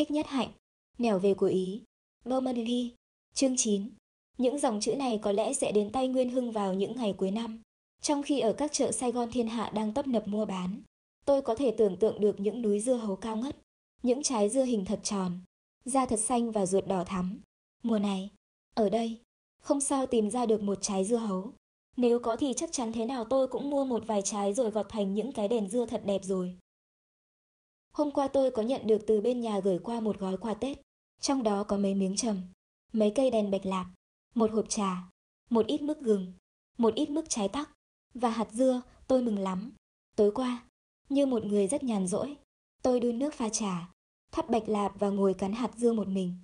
Thích nhất hạnh, nẻo về của Ý, Normandy, chương 9. Những dòng chữ này có lẽ sẽ đến tay Nguyên Hưng vào những ngày cuối năm. Trong khi ở các chợ Sài Gòn thiên hạ đang tấp nập mua bán, tôi có thể tưởng tượng được những núi dưa hấu cao ngất, những trái dưa hình thật tròn, da thật xanh và ruột đỏ thắm. Mùa này, ở đây, không sao tìm ra được một trái dưa hấu. Nếu có thì chắc chắn thế nào tôi cũng mua một vài trái rồi gọt thành những cái đèn dưa thật đẹp rồi. Hôm qua tôi có nhận được từ bên nhà gửi qua một gói quà Tết, trong đó có mấy miếng trầm, mấy cây đèn bạch lạc, một hộp trà, một ít mức gừng, một ít mức trái tắc và hạt dưa, tôi mừng lắm. Tối qua, như một người rất nhàn rỗi, tôi đun nước pha trà, thắp bạch lạp và ngồi cắn hạt dưa một mình.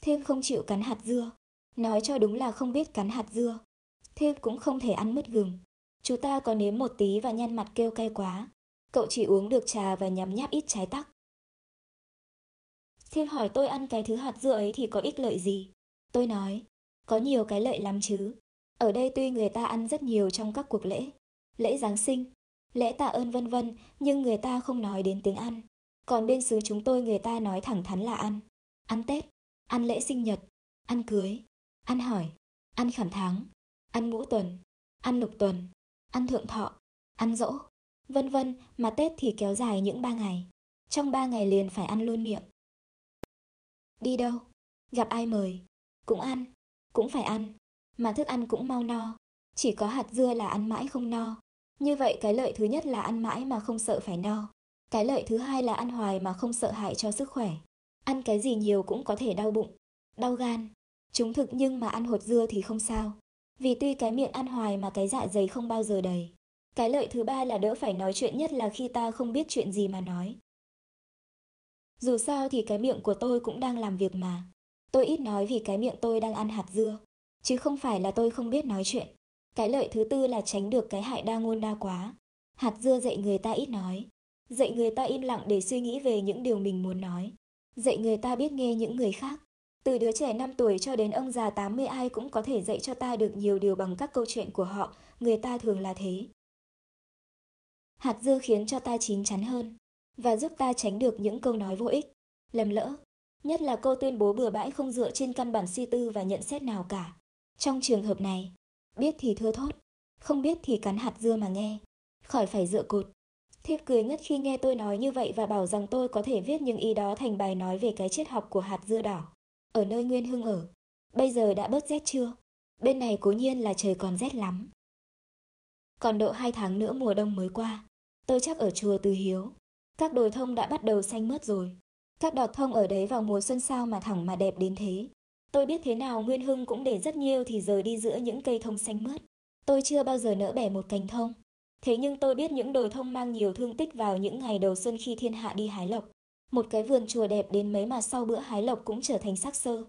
Thêm không chịu cắn hạt dưa, nói cho đúng là không biết cắn hạt dưa. Thêm cũng không thể ăn mứt gừng. Chú ta có nếm một tí và nhăn mặt kêu cay quá. Cậu chỉ uống được trà và nhắm nháp ít trái tắc. thiên hỏi tôi ăn cái thứ hạt dưa ấy thì có ích lợi gì? Tôi nói, có nhiều cái lợi lắm chứ. Ở đây tuy người ta ăn rất nhiều trong các cuộc lễ, lễ Giáng sinh, lễ tạ ơn vân vân, nhưng người ta không nói đến tiếng ăn. Còn bên xứ chúng tôi người ta nói thẳng thắn là ăn. Ăn Tết, ăn lễ sinh nhật, ăn cưới, ăn hỏi, ăn khảm tháng, ăn ngũ tuần, ăn lục tuần, ăn thượng thọ, ăn dỗ, vân vân, mà Tết thì kéo dài những ba ngày. Trong ba ngày liền phải ăn luôn miệng. Đi đâu? Gặp ai mời? Cũng ăn, cũng phải ăn, mà thức ăn cũng mau no. Chỉ có hạt dưa là ăn mãi không no. Như vậy cái lợi thứ nhất là ăn mãi mà không sợ phải no. Cái lợi thứ hai là ăn hoài mà không sợ hại cho sức khỏe. Ăn cái gì nhiều cũng có thể đau bụng, đau gan. Chúng thực nhưng mà ăn hột dưa thì không sao. Vì tuy cái miệng ăn hoài mà cái dạ dày không bao giờ đầy. Cái lợi thứ ba là đỡ phải nói chuyện nhất là khi ta không biết chuyện gì mà nói. Dù sao thì cái miệng của tôi cũng đang làm việc mà. Tôi ít nói vì cái miệng tôi đang ăn hạt dưa, chứ không phải là tôi không biết nói chuyện. Cái lợi thứ tư là tránh được cái hại đa ngôn đa quá. Hạt dưa dạy người ta ít nói, dạy người ta im lặng để suy nghĩ về những điều mình muốn nói, dạy người ta biết nghe những người khác. Từ đứa trẻ 5 tuổi cho đến ông già 80 ai cũng có thể dạy cho ta được nhiều điều bằng các câu chuyện của họ, người ta thường là thế. Hạt dưa khiến cho ta chín chắn hơn và giúp ta tránh được những câu nói vô ích, lầm lỡ, nhất là câu tuyên bố bừa bãi không dựa trên căn bản suy tư và nhận xét nào cả. Trong trường hợp này, biết thì thưa thốt, không biết thì cắn hạt dưa mà nghe, khỏi phải dựa cột. Thiếp cười ngất khi nghe tôi nói như vậy và bảo rằng tôi có thể viết những ý đó thành bài nói về cái triết học của hạt dưa đỏ, ở nơi Nguyên Hưng ở. Bây giờ đã bớt rét chưa? Bên này cố nhiên là trời còn rét lắm. Còn độ hai tháng nữa mùa đông mới qua, tôi chắc ở chùa Từ Hiếu. Các đồi thông đã bắt đầu xanh mướt rồi. Các đọt thông ở đấy vào mùa xuân sao mà thẳng mà đẹp đến thế. Tôi biết thế nào Nguyên Hưng cũng để rất nhiều thì rời đi giữa những cây thông xanh mướt. Tôi chưa bao giờ nỡ bẻ một cành thông. Thế nhưng tôi biết những đồi thông mang nhiều thương tích vào những ngày đầu xuân khi thiên hạ đi hái lộc. Một cái vườn chùa đẹp đến mấy mà sau bữa hái lộc cũng trở thành sắc sơ.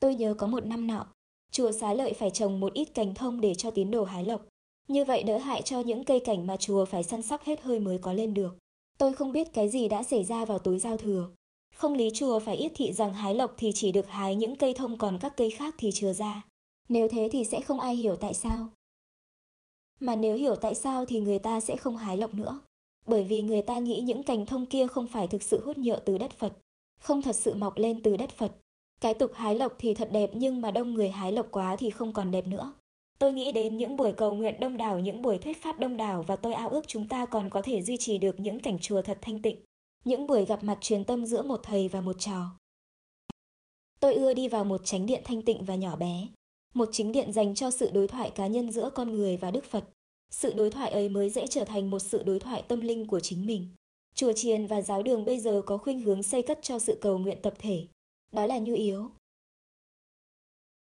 Tôi nhớ có một năm nọ, chùa xá lợi phải trồng một ít cành thông để cho tín đồ hái lộc. Như vậy đỡ hại cho những cây cảnh mà chùa phải săn sóc hết hơi mới có lên được. Tôi không biết cái gì đã xảy ra vào tối giao thừa. Không lý chùa phải yết thị rằng hái lộc thì chỉ được hái những cây thông còn các cây khác thì chưa ra. Nếu thế thì sẽ không ai hiểu tại sao. Mà nếu hiểu tại sao thì người ta sẽ không hái lộc nữa. Bởi vì người ta nghĩ những cành thông kia không phải thực sự hút nhựa từ đất Phật, không thật sự mọc lên từ đất Phật. Cái tục hái lộc thì thật đẹp nhưng mà đông người hái lộc quá thì không còn đẹp nữa. Tôi nghĩ đến những buổi cầu nguyện đông đảo, những buổi thuyết pháp đông đảo và tôi ao ước chúng ta còn có thể duy trì được những cảnh chùa thật thanh tịnh, những buổi gặp mặt truyền tâm giữa một thầy và một trò. Tôi ưa đi vào một chánh điện thanh tịnh và nhỏ bé, một chính điện dành cho sự đối thoại cá nhân giữa con người và Đức Phật. Sự đối thoại ấy mới dễ trở thành một sự đối thoại tâm linh của chính mình. Chùa chiền và giáo đường bây giờ có khuynh hướng xây cất cho sự cầu nguyện tập thể. Đó là nhu yếu,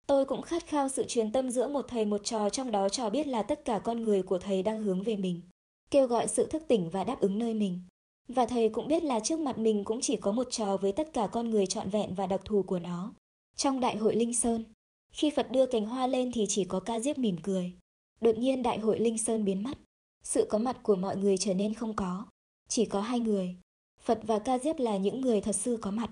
Tôi cũng khát khao sự truyền tâm giữa một thầy một trò trong đó trò biết là tất cả con người của thầy đang hướng về mình, kêu gọi sự thức tỉnh và đáp ứng nơi mình. Và thầy cũng biết là trước mặt mình cũng chỉ có một trò với tất cả con người trọn vẹn và đặc thù của nó. Trong đại hội Linh Sơn, khi Phật đưa cành hoa lên thì chỉ có ca diếp mỉm cười. Đột nhiên đại hội Linh Sơn biến mất. Sự có mặt của mọi người trở nên không có. Chỉ có hai người. Phật và ca diếp là những người thật sự có mặt.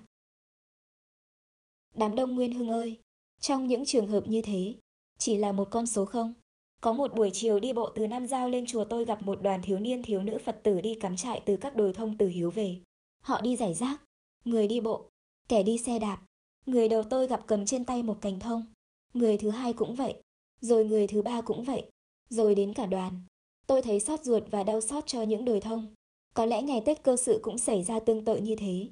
Đám đông Nguyên Hưng ơi, trong những trường hợp như thế, chỉ là một con số không. Có một buổi chiều đi bộ từ Nam Giao lên chùa tôi gặp một đoàn thiếu niên thiếu nữ Phật tử đi cắm trại từ các đồi thông từ Hiếu về. Họ đi giải rác, người đi bộ, kẻ đi xe đạp. Người đầu tôi gặp cầm trên tay một cành thông. Người thứ hai cũng vậy, rồi người thứ ba cũng vậy, rồi đến cả đoàn. Tôi thấy xót ruột và đau xót cho những đồi thông. Có lẽ ngày Tết cơ sự cũng xảy ra tương tự như thế.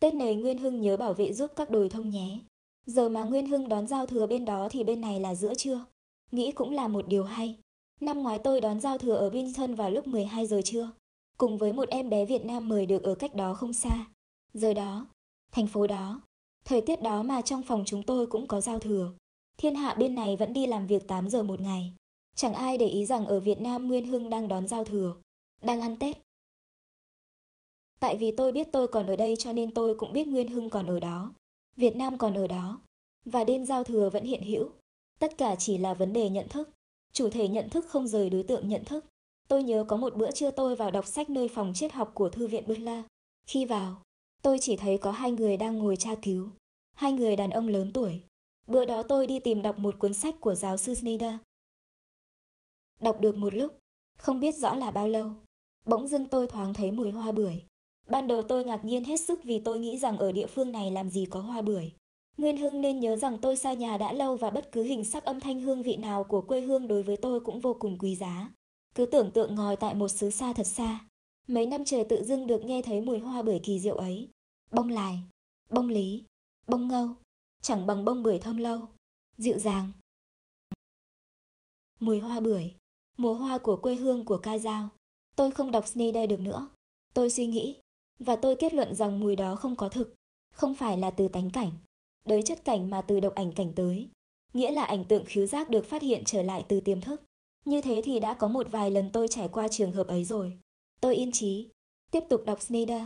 Tết này Nguyên Hưng nhớ bảo vệ giúp các đồi thông nhé. Giờ mà Nguyên Hưng đón giao thừa bên đó thì bên này là giữa trưa. Nghĩ cũng là một điều hay. Năm ngoái tôi đón giao thừa ở Vinson vào lúc 12 giờ trưa, cùng với một em bé Việt Nam mời được ở cách đó không xa. Giờ đó, thành phố đó, thời tiết đó mà trong phòng chúng tôi cũng có giao thừa. Thiên hạ bên này vẫn đi làm việc 8 giờ một ngày. Chẳng ai để ý rằng ở Việt Nam Nguyên Hưng đang đón giao thừa, đang ăn Tết. Tại vì tôi biết tôi còn ở đây cho nên tôi cũng biết Nguyên Hưng còn ở đó. Việt Nam còn ở đó. Và đêm giao thừa vẫn hiện hữu. Tất cả chỉ là vấn đề nhận thức. Chủ thể nhận thức không rời đối tượng nhận thức. Tôi nhớ có một bữa trưa tôi vào đọc sách nơi phòng triết học của Thư viện Butler. Khi vào, tôi chỉ thấy có hai người đang ngồi tra cứu. Hai người đàn ông lớn tuổi. Bữa đó tôi đi tìm đọc một cuốn sách của giáo sư Snyder. Đọc được một lúc, không biết rõ là bao lâu. Bỗng dưng tôi thoáng thấy mùi hoa bưởi. Ban đầu tôi ngạc nhiên hết sức vì tôi nghĩ rằng ở địa phương này làm gì có hoa bưởi. Nguyên Hưng nên nhớ rằng tôi xa nhà đã lâu và bất cứ hình sắc âm thanh hương vị nào của quê hương đối với tôi cũng vô cùng quý giá. Cứ tưởng tượng ngồi tại một xứ xa thật xa. Mấy năm trời tự dưng được nghe thấy mùi hoa bưởi kỳ diệu ấy. Bông lài, bông lý, bông ngâu, chẳng bằng bông bưởi thơm lâu, dịu dàng. Mùi hoa bưởi, mùa hoa của quê hương của ca dao. Tôi không đọc Snyder được nữa. Tôi suy nghĩ, và tôi kết luận rằng mùi đó không có thực, không phải là từ tánh cảnh, đới chất cảnh mà từ độc ảnh cảnh tới. Nghĩa là ảnh tượng khiếu giác được phát hiện trở lại từ tiềm thức. Như thế thì đã có một vài lần tôi trải qua trường hợp ấy rồi. Tôi yên trí, tiếp tục đọc Snyder,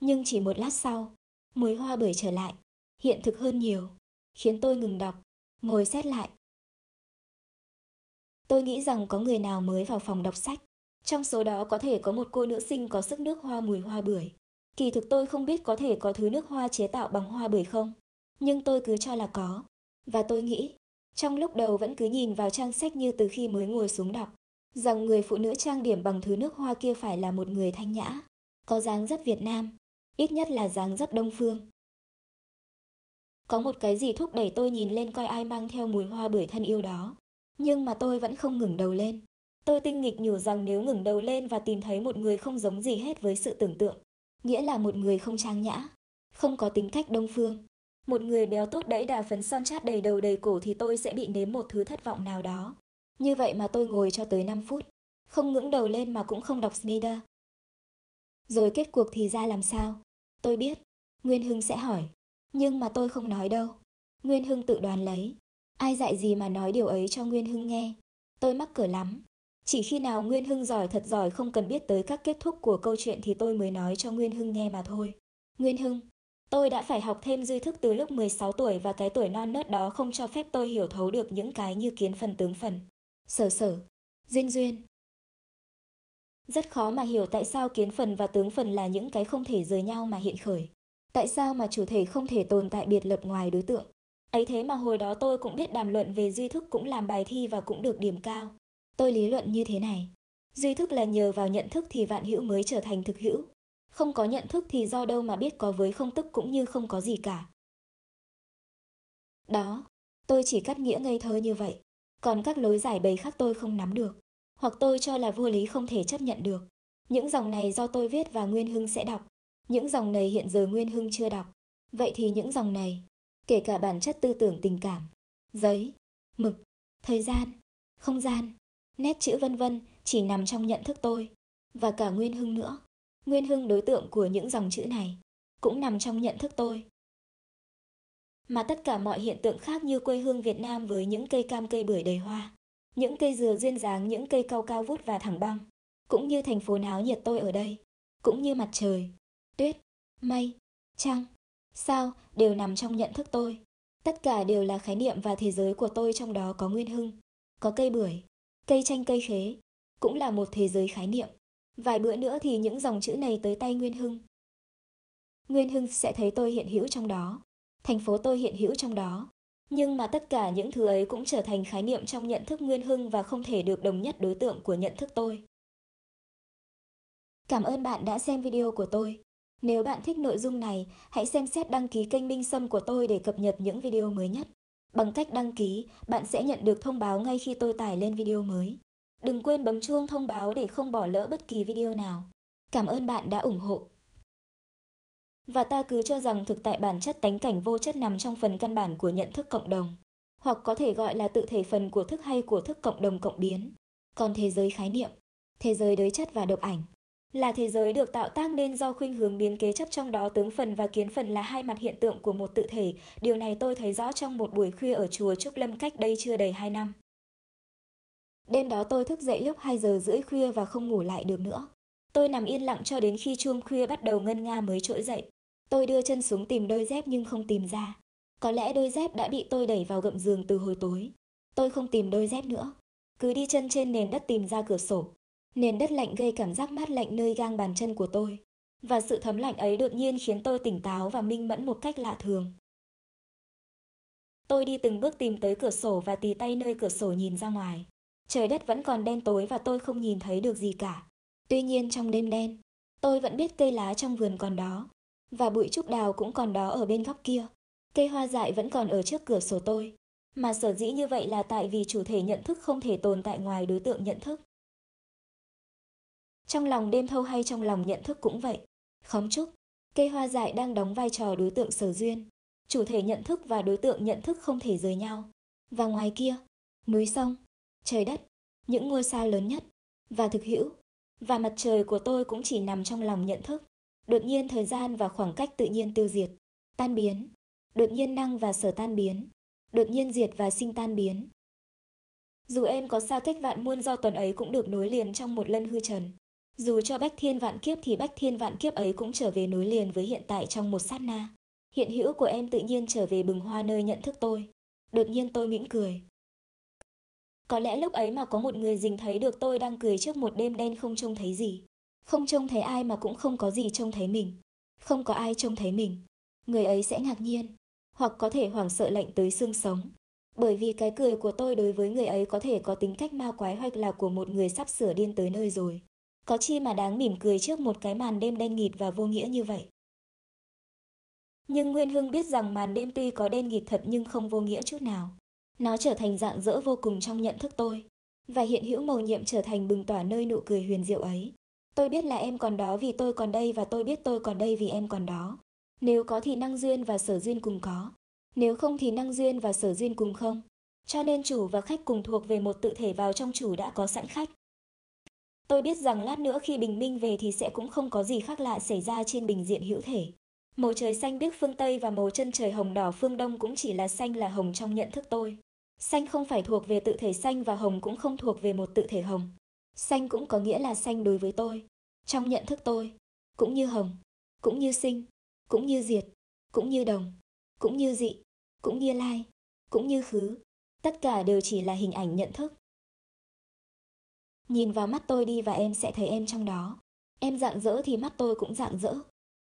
nhưng chỉ một lát sau, mùi hoa bưởi trở lại, hiện thực hơn nhiều, khiến tôi ngừng đọc, ngồi xét lại. Tôi nghĩ rằng có người nào mới vào phòng đọc sách. Trong số đó có thể có một cô nữ sinh có sức nước hoa mùi hoa bưởi. Kỳ thực tôi không biết có thể có thứ nước hoa chế tạo bằng hoa bưởi không, nhưng tôi cứ cho là có. Và tôi nghĩ, trong lúc đầu vẫn cứ nhìn vào trang sách như từ khi mới ngồi xuống đọc, rằng người phụ nữ trang điểm bằng thứ nước hoa kia phải là một người thanh nhã, có dáng rất Việt Nam, ít nhất là dáng rất Đông Phương. Có một cái gì thúc đẩy tôi nhìn lên coi ai mang theo mùi hoa bưởi thân yêu đó, nhưng mà tôi vẫn không ngừng đầu lên. Tôi tinh nghịch nhủ rằng nếu ngừng đầu lên và tìm thấy một người không giống gì hết với sự tưởng tượng, nghĩa là một người không trang nhã, không có tính cách đông phương. Một người béo tốt đẫy đà phấn son chát đầy đầu đầy cổ thì tôi sẽ bị nếm một thứ thất vọng nào đó. Như vậy mà tôi ngồi cho tới 5 phút, không ngưỡng đầu lên mà cũng không đọc Snyder. Rồi kết cuộc thì ra làm sao? Tôi biết, Nguyên Hưng sẽ hỏi, nhưng mà tôi không nói đâu. Nguyên Hưng tự đoán lấy. Ai dạy gì mà nói điều ấy cho Nguyên Hưng nghe. Tôi mắc cửa lắm, chỉ khi nào Nguyên Hưng giỏi thật giỏi không cần biết tới các kết thúc của câu chuyện thì tôi mới nói cho Nguyên Hưng nghe mà thôi. Nguyên Hưng, tôi đã phải học thêm duy thức từ lúc 16 tuổi và cái tuổi non nớt đó không cho phép tôi hiểu thấu được những cái như kiến phần tướng phần. Sở sở, duyên duyên. Rất khó mà hiểu tại sao kiến phần và tướng phần là những cái không thể rời nhau mà hiện khởi. Tại sao mà chủ thể không thể tồn tại biệt lập ngoài đối tượng. Ấy thế mà hồi đó tôi cũng biết đàm luận về duy thức cũng làm bài thi và cũng được điểm cao. Tôi lý luận như thế này. Duy thức là nhờ vào nhận thức thì vạn hữu mới trở thành thực hữu. Không có nhận thức thì do đâu mà biết có với không tức cũng như không có gì cả. Đó, tôi chỉ cắt nghĩa ngây thơ như vậy. Còn các lối giải bày khác tôi không nắm được. Hoặc tôi cho là vô lý không thể chấp nhận được. Những dòng này do tôi viết và Nguyên Hưng sẽ đọc. Những dòng này hiện giờ Nguyên Hưng chưa đọc. Vậy thì những dòng này, kể cả bản chất tư tưởng tình cảm, giấy, mực, thời gian, không gian, Nét chữ vân vân chỉ nằm trong nhận thức tôi, và cả Nguyên Hưng nữa. Nguyên Hưng đối tượng của những dòng chữ này, cũng nằm trong nhận thức tôi. Mà tất cả mọi hiện tượng khác như quê hương Việt Nam với những cây cam cây bưởi đầy hoa, những cây dừa duyên dáng những cây cao cao vút và thẳng băng, cũng như thành phố náo nhiệt tôi ở đây, cũng như mặt trời, tuyết, mây, trăng, sao đều nằm trong nhận thức tôi. Tất cả đều là khái niệm và thế giới của tôi trong đó có Nguyên Hưng, có cây bưởi, Cây chanh cây khế cũng là một thế giới khái niệm. Vài bữa nữa thì những dòng chữ này tới tay Nguyên Hưng. Nguyên Hưng sẽ thấy tôi hiện hữu trong đó, thành phố tôi hiện hữu trong đó. Nhưng mà tất cả những thứ ấy cũng trở thành khái niệm trong nhận thức Nguyên Hưng và không thể được đồng nhất đối tượng của nhận thức tôi. Cảm ơn bạn đã xem video của tôi. Nếu bạn thích nội dung này, hãy xem xét đăng ký kênh Minh Sâm của tôi để cập nhật những video mới nhất. Bằng cách đăng ký, bạn sẽ nhận được thông báo ngay khi tôi tải lên video mới. Đừng quên bấm chuông thông báo để không bỏ lỡ bất kỳ video nào. Cảm ơn bạn đã ủng hộ. Và ta cứ cho rằng thực tại bản chất tánh cảnh vô chất nằm trong phần căn bản của nhận thức cộng đồng, hoặc có thể gọi là tự thể phần của thức hay của thức cộng đồng cộng biến. Còn thế giới khái niệm, thế giới đối chất và độc ảnh, là thế giới được tạo tác nên do khuynh hướng biến kế chấp trong đó tướng phần và kiến phần là hai mặt hiện tượng của một tự thể. Điều này tôi thấy rõ trong một buổi khuya ở chùa Trúc Lâm cách đây chưa đầy 2 năm. Đêm đó tôi thức dậy lúc 2 giờ rưỡi khuya và không ngủ lại được nữa. Tôi nằm yên lặng cho đến khi chuông khuya bắt đầu ngân nga mới trỗi dậy. Tôi đưa chân xuống tìm đôi dép nhưng không tìm ra. Có lẽ đôi dép đã bị tôi đẩy vào gậm giường từ hồi tối. Tôi không tìm đôi dép nữa. Cứ đi chân trên nền đất tìm ra cửa sổ. Nền đất lạnh gây cảm giác mát lạnh nơi gang bàn chân của tôi. Và sự thấm lạnh ấy đột nhiên khiến tôi tỉnh táo và minh mẫn một cách lạ thường. Tôi đi từng bước tìm tới cửa sổ và tì tay nơi cửa sổ nhìn ra ngoài. Trời đất vẫn còn đen tối và tôi không nhìn thấy được gì cả. Tuy nhiên trong đêm đen, tôi vẫn biết cây lá trong vườn còn đó. Và bụi trúc đào cũng còn đó ở bên góc kia. Cây hoa dại vẫn còn ở trước cửa sổ tôi. Mà sở dĩ như vậy là tại vì chủ thể nhận thức không thể tồn tại ngoài đối tượng nhận thức. Trong lòng đêm thâu hay trong lòng nhận thức cũng vậy. Khóm trúc, cây hoa dại đang đóng vai trò đối tượng sở duyên. Chủ thể nhận thức và đối tượng nhận thức không thể rời nhau. Và ngoài kia, núi sông, trời đất, những ngôi sao lớn nhất, và thực hữu, và mặt trời của tôi cũng chỉ nằm trong lòng nhận thức. Đột nhiên thời gian và khoảng cách tự nhiên tiêu diệt, tan biến, đột nhiên năng và sở tan biến, đột nhiên diệt và sinh tan biến. Dù em có xa cách vạn muôn do tuần ấy cũng được nối liền trong một lân hư trần. Dù cho bách thiên vạn kiếp thì bách thiên vạn kiếp ấy cũng trở về nối liền với hiện tại trong một sát na. Hiện hữu của em tự nhiên trở về bừng hoa nơi nhận thức tôi. Đột nhiên tôi mỉm cười. Có lẽ lúc ấy mà có một người dình thấy được tôi đang cười trước một đêm đen không trông thấy gì. Không trông thấy ai mà cũng không có gì trông thấy mình. Không có ai trông thấy mình. Người ấy sẽ ngạc nhiên, hoặc có thể hoảng sợ lạnh tới xương sống. Bởi vì cái cười của tôi đối với người ấy có thể có tính cách ma quái hoặc là của một người sắp sửa điên tới nơi rồi. Có chi mà đáng mỉm cười trước một cái màn đêm đen nghịt và vô nghĩa như vậy. Nhưng Nguyên Hưng biết rằng màn đêm tuy có đen nghịt thật nhưng không vô nghĩa chút nào. Nó trở thành dạng dỡ vô cùng trong nhận thức tôi. Và hiện hữu màu nhiệm trở thành bừng tỏa nơi nụ cười huyền diệu ấy. Tôi biết là em còn đó vì tôi còn đây và tôi biết tôi còn đây vì em còn đó. Nếu có thì năng duyên và sở duyên cùng có. Nếu không thì năng duyên và sở duyên cùng không. Cho nên chủ và khách cùng thuộc về một tự thể vào trong chủ đã có sẵn khách. Tôi biết rằng lát nữa khi bình minh về thì sẽ cũng không có gì khác lạ xảy ra trên bình diện hữu thể. Màu trời xanh biếc phương Tây và màu chân trời hồng đỏ phương Đông cũng chỉ là xanh là hồng trong nhận thức tôi. Xanh không phải thuộc về tự thể xanh và hồng cũng không thuộc về một tự thể hồng. Xanh cũng có nghĩa là xanh đối với tôi. Trong nhận thức tôi, cũng như hồng, cũng như sinh, cũng như diệt, cũng như đồng, cũng như dị, cũng như lai, cũng như khứ. Tất cả đều chỉ là hình ảnh nhận thức. Nhìn vào mắt tôi đi và em sẽ thấy em trong đó. Em dạng dỡ thì mắt tôi cũng dạng dỡ.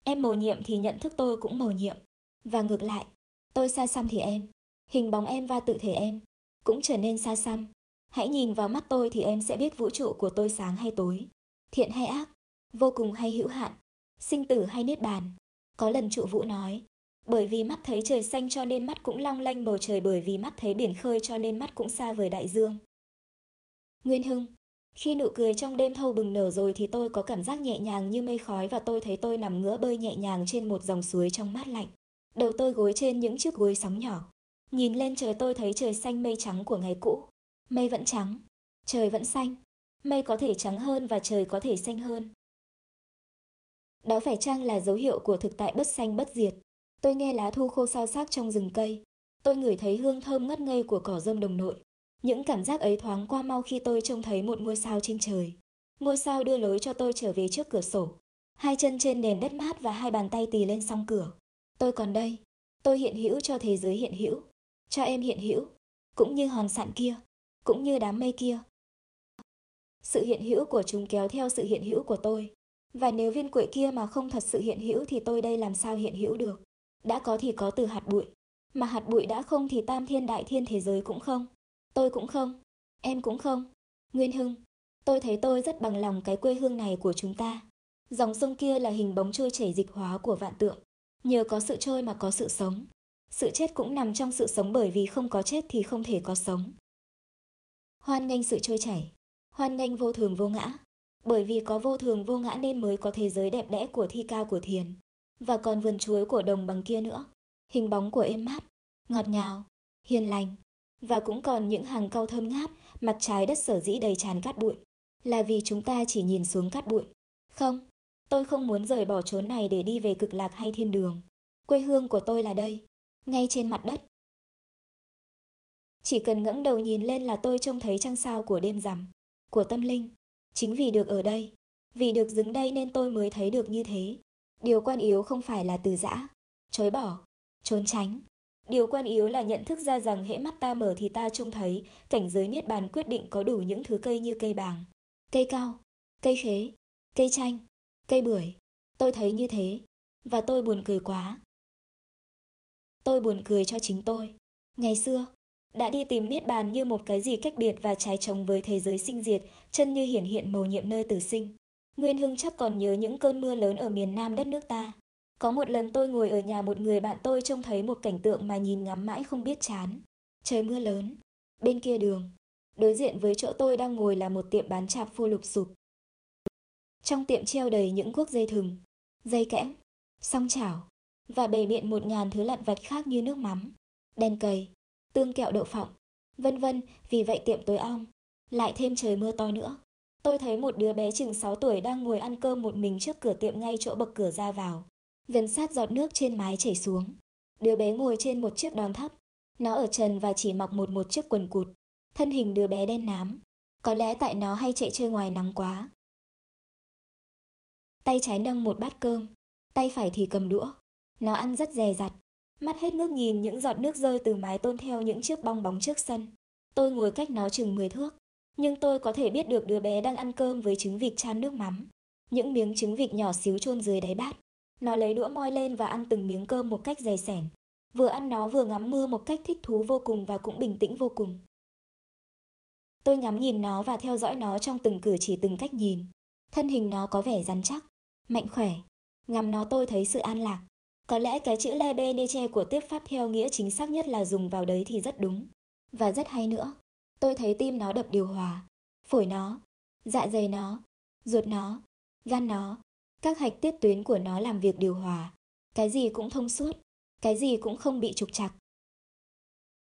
Em màu nhiệm thì nhận thức tôi cũng màu nhiệm. Và ngược lại, tôi xa xăm thì em, hình bóng em và tự thể em, cũng trở nên xa xăm. Hãy nhìn vào mắt tôi thì em sẽ biết vũ trụ của tôi sáng hay tối, thiện hay ác, vô cùng hay hữu hạn, sinh tử hay niết bàn. Có lần trụ vũ nói, bởi vì mắt thấy trời xanh cho nên mắt cũng long lanh bầu trời bởi vì mắt thấy biển khơi cho nên mắt cũng xa vời đại dương. Nguyên Hưng khi nụ cười trong đêm thâu bừng nở rồi thì tôi có cảm giác nhẹ nhàng như mây khói và tôi thấy tôi nằm ngửa bơi nhẹ nhàng trên một dòng suối trong mát lạnh. Đầu tôi gối trên những chiếc gối sóng nhỏ. Nhìn lên trời tôi thấy trời xanh mây trắng của ngày cũ. Mây vẫn trắng, trời vẫn xanh. Mây có thể trắng hơn và trời có thể xanh hơn. Đó phải chăng là dấu hiệu của thực tại bất xanh bất diệt. Tôi nghe lá thu khô sao xác trong rừng cây. Tôi ngửi thấy hương thơm ngất ngây của cỏ rơm đồng nội. Những cảm giác ấy thoáng qua mau khi tôi trông thấy một ngôi sao trên trời. Ngôi sao đưa lối cho tôi trở về trước cửa sổ. Hai chân trên nền đất mát và hai bàn tay tì lên song cửa. Tôi còn đây. Tôi hiện hữu cho thế giới hiện hữu. Cho em hiện hữu. Cũng như hòn sạn kia. Cũng như đám mây kia. Sự hiện hữu của chúng kéo theo sự hiện hữu của tôi. Và nếu viên quệ kia mà không thật sự hiện hữu thì tôi đây làm sao hiện hữu được? Đã có thì có từ hạt bụi, mà hạt bụi đã không thì tam thiên đại thiên thế giới cũng không. Tôi cũng không, em cũng không. Nguyên Hưng, tôi thấy tôi rất bằng lòng cái quê hương này của chúng ta. Dòng sông kia là hình bóng trôi chảy dịch hóa của vạn tượng. Nhờ có sự trôi mà có sự sống. Sự chết cũng nằm trong sự sống bởi vì không có chết thì không thể có sống. Hoan nghênh sự trôi chảy. Hoan nghênh vô thường vô ngã. Bởi vì có vô thường vô ngã nên mới có thế giới đẹp đẽ của thi ca của thiền. Và còn vườn chuối của đồng bằng kia nữa. Hình bóng của êm mát, ngọt ngào, hiền lành. Và cũng còn những hàng cau thơm ngát, mặt trái đất sở dĩ đầy tràn cát bụi. Là vì chúng ta chỉ nhìn xuống cát bụi. Không, tôi không muốn rời bỏ chốn này để đi về cực lạc hay thiên đường. Quê hương của tôi là đây, ngay trên mặt đất. Chỉ cần ngẩng đầu nhìn lên là tôi trông thấy trăng sao của đêm rằm, của tâm linh. Chính vì được ở đây, vì được dừng đây nên tôi mới thấy được như thế. Điều quan yếu không phải là từ giã, chối bỏ, trốn tránh. Điều quan yếu là nhận thức ra rằng hễ mắt ta mở thì ta trông thấy cảnh giới niết bàn quyết định có đủ những thứ cây như cây bàng, cây cao, cây khế, cây chanh, cây bưởi. Tôi thấy như thế, và tôi buồn cười quá. Tôi buồn cười cho chính tôi. Ngày xưa, đã đi tìm Niết Bàn như một cái gì cách biệt và trái trồng với thế giới sinh diệt, chân như hiển hiện màu nhiệm nơi tử sinh. Nguyên Hưng chắc còn nhớ những cơn mưa lớn ở miền Nam đất nước ta. Có một lần tôi ngồi ở nhà một người bạn tôi trông thấy một cảnh tượng mà nhìn ngắm mãi không biết chán. Trời mưa lớn, bên kia đường, đối diện với chỗ tôi đang ngồi là một tiệm bán chạp phô lục sụp. Trong tiệm treo đầy những cuốc dây thừng, dây kẽm, song chảo và bày biện một ngàn thứ lặt vặt khác như nước mắm, đèn cầy, tương kẹo đậu phộng, vân vân, vì vậy tiệm tối om Lại thêm trời mưa to nữa. Tôi thấy một đứa bé chừng 6 tuổi đang ngồi ăn cơm một mình trước cửa tiệm ngay chỗ bậc cửa ra vào. Gần sát giọt nước trên mái chảy xuống. Đứa bé ngồi trên một chiếc đòn thấp. Nó ở trần và chỉ mặc một một chiếc quần cụt. Thân hình đứa bé đen nám. Có lẽ tại nó hay chạy chơi ngoài nắng quá. Tay trái nâng một bát cơm, tay phải thì cầm đũa. Nó ăn rất dè dặt, mắt hết nước nhìn những giọt nước rơi từ mái tôn theo những chiếc bong bóng trước sân. Tôi ngồi cách nó chừng 10 thước, nhưng tôi có thể biết được đứa bé đang ăn cơm với trứng vịt chan nước mắm. Những miếng trứng vịt nhỏ xíu chôn dưới đáy bát. Nó lấy đũa moi lên và ăn từng miếng cơm một cách dày sẻn. Vừa ăn nó vừa ngắm mưa một cách thích thú vô cùng và cũng bình tĩnh vô cùng. Tôi ngắm nhìn nó và theo dõi nó trong từng cử chỉ từng cách nhìn. Thân hình nó có vẻ rắn chắc, mạnh khỏe. Ngắm nó tôi thấy sự an lạc. Có lẽ cái chữ Le Beneche của tiếp pháp theo nghĩa chính xác nhất là dùng vào đấy thì rất đúng. Và rất hay nữa. Tôi thấy tim nó đập điều hòa. Phổi nó, dạ dày nó, ruột nó, gan nó. Các hạch tiết tuyến của nó làm việc điều hòa. Cái gì cũng thông suốt. Cái gì cũng không bị trục trặc.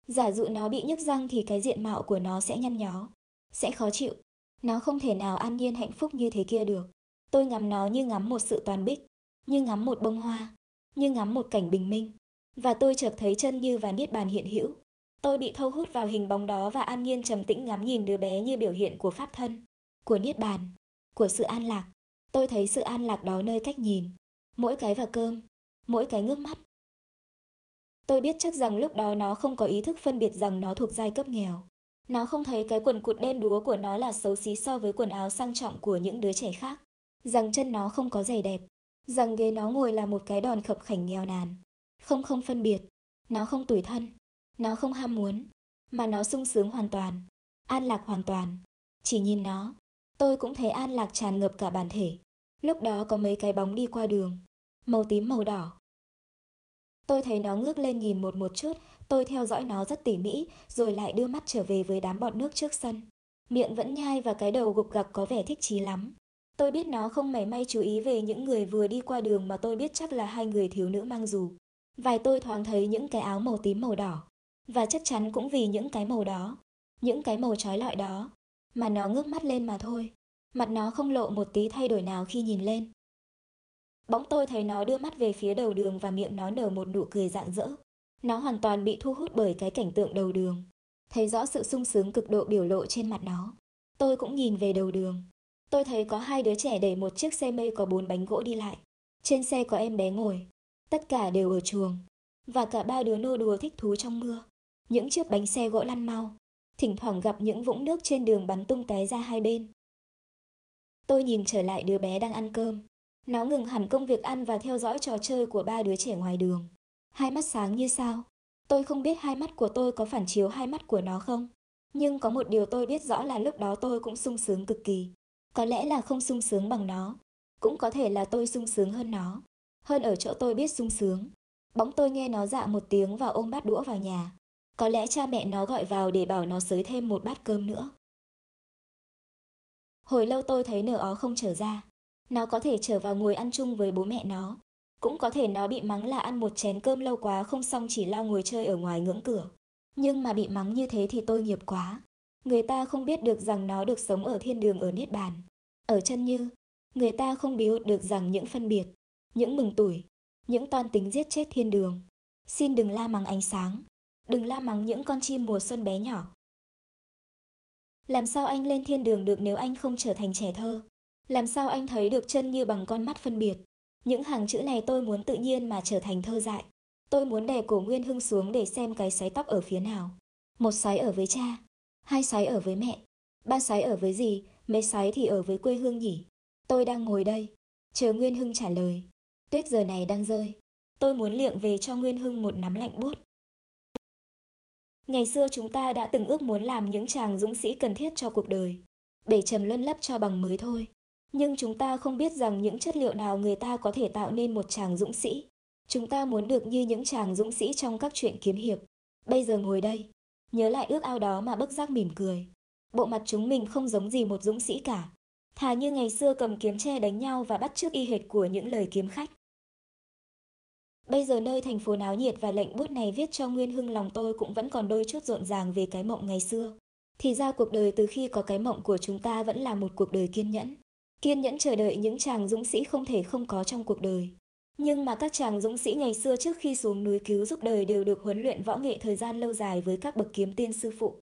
Giả dụ nó bị nhức răng thì cái diện mạo của nó sẽ nhăn nhó, sẽ khó chịu. Nó không thể nào an nhiên hạnh phúc như thế kia được. Tôi ngắm nó như ngắm một sự toàn bích, như ngắm một bông hoa như ngắm một cảnh bình minh. Và tôi chợt thấy chân như và niết bàn hiện hữu. Tôi bị thâu hút vào hình bóng đó và an nhiên trầm tĩnh ngắm nhìn đứa bé như biểu hiện của pháp thân, của niết bàn, của sự an lạc. Tôi thấy sự an lạc đó nơi cách nhìn, mỗi cái vào cơm, mỗi cái ngước mắt. Tôi biết chắc rằng lúc đó nó không có ý thức phân biệt rằng nó thuộc giai cấp nghèo. Nó không thấy cái quần cụt đen đúa của nó là xấu xí so với quần áo sang trọng của những đứa trẻ khác. Rằng chân nó không có giày đẹp, rằng ghế nó ngồi là một cái đòn khập khảnh nghèo nàn. Không không phân biệt, nó không tủi thân, nó không ham muốn, mà nó sung sướng hoàn toàn, an lạc hoàn toàn. Chỉ nhìn nó, tôi cũng thấy an lạc tràn ngập cả bản thể. Lúc đó có mấy cái bóng đi qua đường, màu tím màu đỏ. Tôi thấy nó ngước lên nhìn một một chút, tôi theo dõi nó rất tỉ mỉ, rồi lại đưa mắt trở về với đám bọt nước trước sân. Miệng vẫn nhai và cái đầu gục gặc có vẻ thích chí lắm. Tôi biết nó không mảy may chú ý về những người vừa đi qua đường mà tôi biết chắc là hai người thiếu nữ mang dù. Vài tôi thoáng thấy những cái áo màu tím màu đỏ. Và chắc chắn cũng vì những cái màu đó, những cái màu trói lọi đó, mà nó ngước mắt lên mà thôi. Mặt nó không lộ một tí thay đổi nào khi nhìn lên. Bỗng tôi thấy nó đưa mắt về phía đầu đường và miệng nó nở một nụ cười rạng rỡ. Nó hoàn toàn bị thu hút bởi cái cảnh tượng đầu đường. Thấy rõ sự sung sướng cực độ biểu lộ trên mặt nó. Tôi cũng nhìn về đầu đường. Tôi thấy có hai đứa trẻ đẩy một chiếc xe mây có bốn bánh gỗ đi lại. Trên xe có em bé ngồi. Tất cả đều ở chuồng. Và cả ba đứa nô đùa thích thú trong mưa. Những chiếc bánh xe gỗ lăn mau. Thỉnh thoảng gặp những vũng nước trên đường bắn tung té ra hai bên. Tôi nhìn trở lại đứa bé đang ăn cơm. Nó ngừng hẳn công việc ăn và theo dõi trò chơi của ba đứa trẻ ngoài đường. Hai mắt sáng như sao. Tôi không biết hai mắt của tôi có phản chiếu hai mắt của nó không. Nhưng có một điều tôi biết rõ là lúc đó tôi cũng sung sướng cực kỳ. Có lẽ là không sung sướng bằng nó. Cũng có thể là tôi sung sướng hơn nó. Hơn ở chỗ tôi biết sung sướng. bóng tôi nghe nó dạ một tiếng và ôm bát đũa vào nhà. Có lẽ cha mẹ nó gọi vào để bảo nó xới thêm một bát cơm nữa. Hồi lâu tôi thấy nở ó không trở ra. Nó có thể trở vào ngồi ăn chung với bố mẹ nó. Cũng có thể nó bị mắng là ăn một chén cơm lâu quá không xong chỉ lao ngồi chơi ở ngoài ngưỡng cửa. Nhưng mà bị mắng như thế thì tôi nghiệp quá. Người ta không biết được rằng nó được sống ở thiên đường ở Niết Bàn. Ở chân như, người ta không biết được rằng những phân biệt, những mừng tuổi, những toan tính giết chết thiên đường. Xin đừng la mắng ánh sáng, đừng la mắng những con chim mùa xuân bé nhỏ. Làm sao anh lên thiên đường được nếu anh không trở thành trẻ thơ? Làm sao anh thấy được chân như bằng con mắt phân biệt? Những hàng chữ này tôi muốn tự nhiên mà trở thành thơ dại. Tôi muốn đè cổ Nguyên Hưng xuống để xem cái sái tóc ở phía nào. Một sái ở với cha, hai sái ở với mẹ, ba sái ở với gì, mấy sái thì ở với quê hương nhỉ. Tôi đang ngồi đây, chờ Nguyên Hưng trả lời. Tuyết giờ này đang rơi. Tôi muốn liệng về cho Nguyên Hưng một nắm lạnh buốt. Ngày xưa chúng ta đã từng ước muốn làm những chàng dũng sĩ cần thiết cho cuộc đời, để trầm luân lấp cho bằng mới thôi. Nhưng chúng ta không biết rằng những chất liệu nào người ta có thể tạo nên một chàng dũng sĩ. Chúng ta muốn được như những chàng dũng sĩ trong các chuyện kiếm hiệp. Bây giờ ngồi đây, nhớ lại ước ao đó mà bất giác mỉm cười. Bộ mặt chúng mình không giống gì một dũng sĩ cả. Thà như ngày xưa cầm kiếm tre đánh nhau và bắt chước y hệt của những lời kiếm khách. Bây giờ nơi thành phố náo nhiệt và lệnh bút này viết cho Nguyên Hưng lòng tôi cũng vẫn còn đôi chút rộn ràng về cái mộng ngày xưa. Thì ra cuộc đời từ khi có cái mộng của chúng ta vẫn là một cuộc đời kiên nhẫn. Kiên nhẫn chờ đợi những chàng dũng sĩ không thể không có trong cuộc đời. Nhưng mà các chàng dũng sĩ ngày xưa trước khi xuống núi cứu giúp đời đều được huấn luyện võ nghệ thời gian lâu dài với các bậc kiếm tiên sư phụ.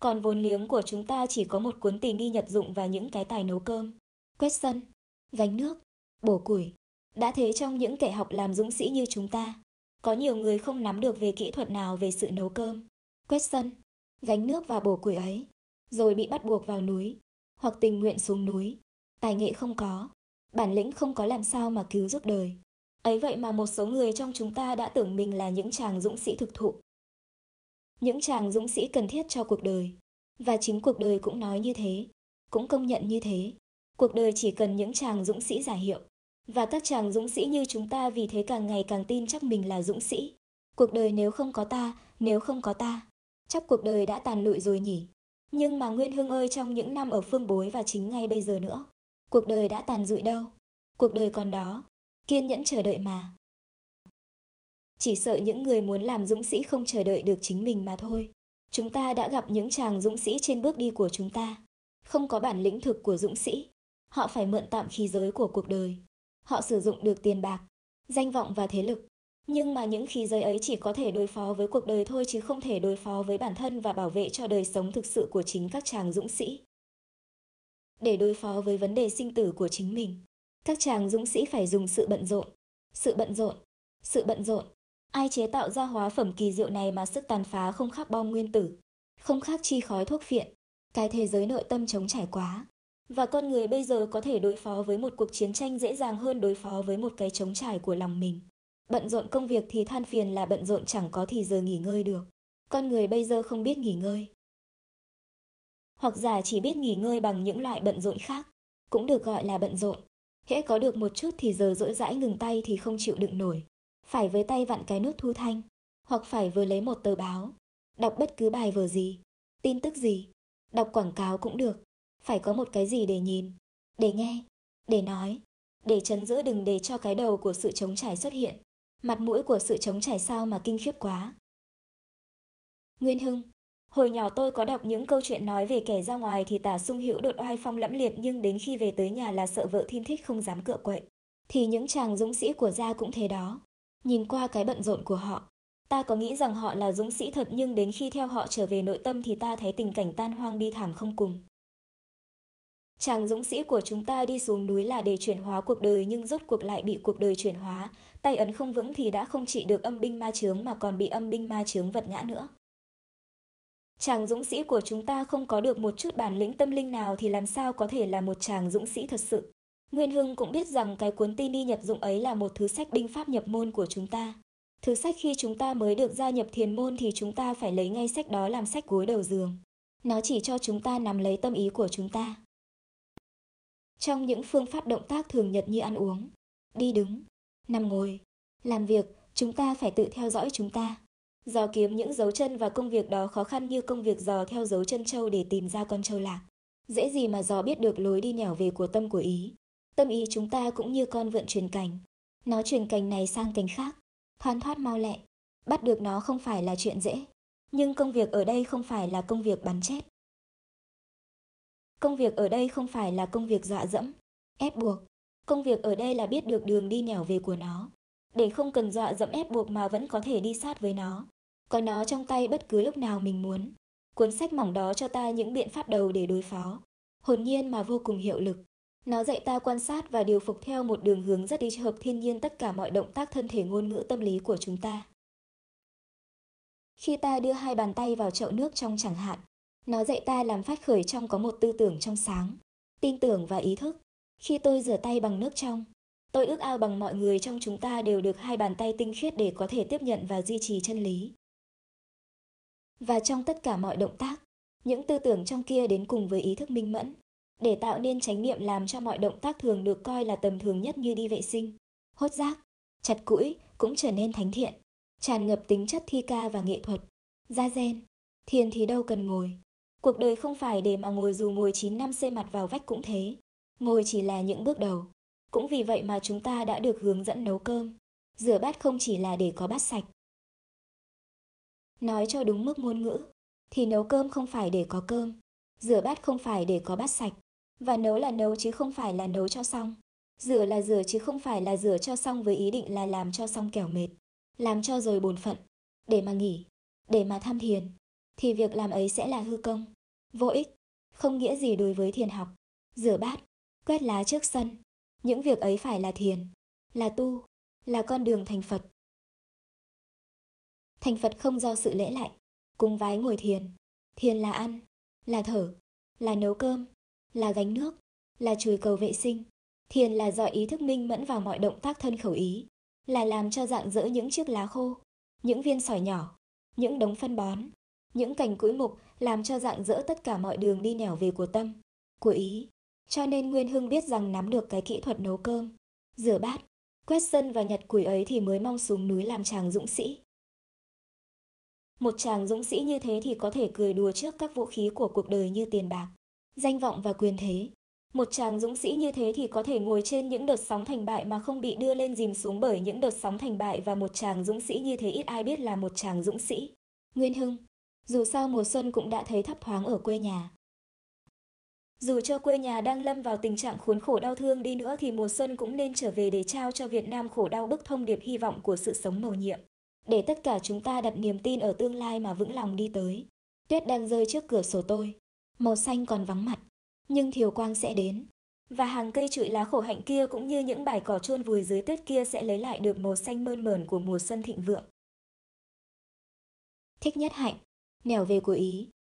Còn vốn liếng của chúng ta chỉ có một cuốn tình nghi nhật dụng và những cái tài nấu cơm, quét sân, gánh nước, bổ củi. Đã thế trong những kẻ học làm dũng sĩ như chúng ta, có nhiều người không nắm được về kỹ thuật nào về sự nấu cơm, quét sân, gánh nước và bổ củi ấy, rồi bị bắt buộc vào núi, hoặc tình nguyện xuống núi. Tài nghệ không có, bản lĩnh không có làm sao mà cứu giúp đời. Ấy vậy mà một số người trong chúng ta đã tưởng mình là những chàng dũng sĩ thực thụ. Những chàng dũng sĩ cần thiết cho cuộc đời. Và chính cuộc đời cũng nói như thế, cũng công nhận như thế. Cuộc đời chỉ cần những chàng dũng sĩ giả hiệu. Và các chàng dũng sĩ như chúng ta vì thế càng ngày càng tin chắc mình là dũng sĩ. Cuộc đời nếu không có ta, nếu không có ta, chắc cuộc đời đã tàn lụi rồi nhỉ. Nhưng mà Nguyên Hương ơi trong những năm ở phương bối và chính ngay bây giờ nữa, cuộc đời đã tàn rụi đâu. Cuộc đời còn đó, kiên nhẫn chờ đợi mà. Chỉ sợ những người muốn làm dũng sĩ không chờ đợi được chính mình mà thôi. Chúng ta đã gặp những chàng dũng sĩ trên bước đi của chúng ta. Không có bản lĩnh thực của dũng sĩ. Họ phải mượn tạm khí giới của cuộc đời. Họ sử dụng được tiền bạc, danh vọng và thế lực. Nhưng mà những khí giới ấy chỉ có thể đối phó với cuộc đời thôi chứ không thể đối phó với bản thân và bảo vệ cho đời sống thực sự của chính các chàng dũng sĩ. Để đối phó với vấn đề sinh tử của chính mình, các chàng dũng sĩ phải dùng sự bận rộn, sự bận rộn, sự bận rộn. Ai chế tạo ra hóa phẩm kỳ diệu này mà sức tàn phá không khác bom nguyên tử, không khác chi khói thuốc phiện, cái thế giới nội tâm chống trải quá. Và con người bây giờ có thể đối phó với một cuộc chiến tranh dễ dàng hơn đối phó với một cái chống trải của lòng mình. Bận rộn công việc thì than phiền là bận rộn chẳng có thì giờ nghỉ ngơi được. Con người bây giờ không biết nghỉ ngơi. Hoặc giả chỉ biết nghỉ ngơi bằng những loại bận rộn khác, cũng được gọi là bận rộn. Hễ có được một chút thì giờ rỗi rãi ngừng tay thì không chịu đựng nổi. Phải với tay vặn cái nút thu thanh, hoặc phải vừa lấy một tờ báo, đọc bất cứ bài vở gì, tin tức gì, đọc quảng cáo cũng được. Phải có một cái gì để nhìn, để nghe, để nói, để chấn giữ đừng để cho cái đầu của sự chống trải xuất hiện. Mặt mũi của sự chống trải sao mà kinh khiếp quá. Nguyên Hưng Hồi nhỏ tôi có đọc những câu chuyện nói về kẻ ra ngoài thì tả sung hữu đột oai phong lẫm liệt nhưng đến khi về tới nhà là sợ vợ thiên thích không dám cựa quậy. Thì những chàng dũng sĩ của gia cũng thế đó. Nhìn qua cái bận rộn của họ, ta có nghĩ rằng họ là dũng sĩ thật nhưng đến khi theo họ trở về nội tâm thì ta thấy tình cảnh tan hoang bi thảm không cùng. Chàng dũng sĩ của chúng ta đi xuống núi là để chuyển hóa cuộc đời nhưng rốt cuộc lại bị cuộc đời chuyển hóa, tay ấn không vững thì đã không chỉ được âm binh ma chướng mà còn bị âm binh ma chướng vật ngã nữa. Chàng dũng sĩ của chúng ta không có được một chút bản lĩnh tâm linh nào thì làm sao có thể là một chàng dũng sĩ thật sự. Nguyên Hưng cũng biết rằng cái cuốn tin đi nhập dụng ấy là một thứ sách binh pháp nhập môn của chúng ta. Thứ sách khi chúng ta mới được gia nhập thiền môn thì chúng ta phải lấy ngay sách đó làm sách gối đầu giường. Nó chỉ cho chúng ta nắm lấy tâm ý của chúng ta. Trong những phương pháp động tác thường nhật như ăn uống, đi đứng, nằm ngồi, làm việc, chúng ta phải tự theo dõi chúng ta. Dò kiếm những dấu chân và công việc đó khó khăn như công việc dò theo dấu chân châu để tìm ra con châu lạc. Dễ gì mà dò biết được lối đi nẻo về của tâm của ý. Tâm ý chúng ta cũng như con vượn truyền cành. Nó truyền cành này sang cành khác, thoăn thoát mau lẹ. Bắt được nó không phải là chuyện dễ. Nhưng công việc ở đây không phải là công việc bắn chết. Công việc ở đây không phải là công việc dọa dẫm, ép buộc. Công việc ở đây là biết được đường đi nẻo về của nó, để không cần dọa dẫm ép buộc mà vẫn có thể đi sát với nó. Có nó trong tay bất cứ lúc nào mình muốn. Cuốn sách mỏng đó cho ta những biện pháp đầu để đối phó, hồn nhiên mà vô cùng hiệu lực. Nó dạy ta quan sát và điều phục theo một đường hướng rất đi hợp thiên nhiên tất cả mọi động tác thân thể ngôn ngữ tâm lý của chúng ta. Khi ta đưa hai bàn tay vào chậu nước trong chẳng hạn, nó dạy ta làm phát khởi trong có một tư tưởng trong sáng, tin tưởng và ý thức. Khi tôi rửa tay bằng nước trong, tôi ước ao bằng mọi người trong chúng ta đều được hai bàn tay tinh khiết để có thể tiếp nhận và duy trì chân lý. Và trong tất cả mọi động tác, những tư tưởng trong kia đến cùng với ý thức minh mẫn, để tạo nên chánh niệm làm cho mọi động tác thường được coi là tầm thường nhất như đi vệ sinh, hốt rác, chặt củi cũng trở nên thánh thiện, tràn ngập tính chất thi ca và nghệ thuật. Gia gen, thiền thì đâu cần ngồi. Cuộc đời không phải để mà ngồi dù ngồi 9 năm xê mặt vào vách cũng thế. Ngồi chỉ là những bước đầu. Cũng vì vậy mà chúng ta đã được hướng dẫn nấu cơm. Rửa bát không chỉ là để có bát sạch. Nói cho đúng mức ngôn ngữ, thì nấu cơm không phải để có cơm. Rửa bát không phải để có bát sạch. Và nấu là nấu chứ không phải là nấu cho xong. Rửa là rửa chứ không phải là rửa cho xong với ý định là làm cho xong kẻo mệt. Làm cho rồi bổn phận. Để mà nghỉ. Để mà tham thiền. Thì việc làm ấy sẽ là hư công. Vô ích. Không nghĩa gì đối với thiền học. Rửa bát. Quét lá trước sân. Những việc ấy phải là thiền. Là tu. Là con đường thành Phật. Thành Phật không do sự lễ lại. Cung vái ngồi thiền. Thiền là ăn. Là thở. Là nấu cơm là gánh nước, là chùi cầu vệ sinh. Thiền là dọi ý thức minh mẫn vào mọi động tác thân khẩu ý, là làm cho dạng dỡ những chiếc lá khô, những viên sỏi nhỏ, những đống phân bón, những cành củi mục làm cho dạng dỡ tất cả mọi đường đi nẻo về của tâm, của ý. Cho nên Nguyên Hưng biết rằng nắm được cái kỹ thuật nấu cơm, rửa bát, quét sân và nhặt củi ấy thì mới mong xuống núi làm chàng dũng sĩ. Một chàng dũng sĩ như thế thì có thể cười đùa trước các vũ khí của cuộc đời như tiền bạc, danh vọng và quyền thế. Một chàng dũng sĩ như thế thì có thể ngồi trên những đợt sóng thành bại mà không bị đưa lên dìm xuống bởi những đợt sóng thành bại và một chàng dũng sĩ như thế ít ai biết là một chàng dũng sĩ. Nguyên Hưng, dù sao mùa xuân cũng đã thấy thấp thoáng ở quê nhà. Dù cho quê nhà đang lâm vào tình trạng khốn khổ đau thương đi nữa thì mùa xuân cũng nên trở về để trao cho Việt Nam khổ đau bức thông điệp hy vọng của sự sống mầu nhiệm. Để tất cả chúng ta đặt niềm tin ở tương lai mà vững lòng đi tới. Tuyết đang rơi trước cửa sổ tôi. Màu xanh còn vắng mặt, nhưng thiều quang sẽ đến. Và hàng cây trụi lá khổ hạnh kia cũng như những bài cỏ chôn vùi dưới tuyết kia sẽ lấy lại được màu xanh mơn mờn của mùa xuân thịnh vượng. Thích nhất hạnh, nẻo về của Ý,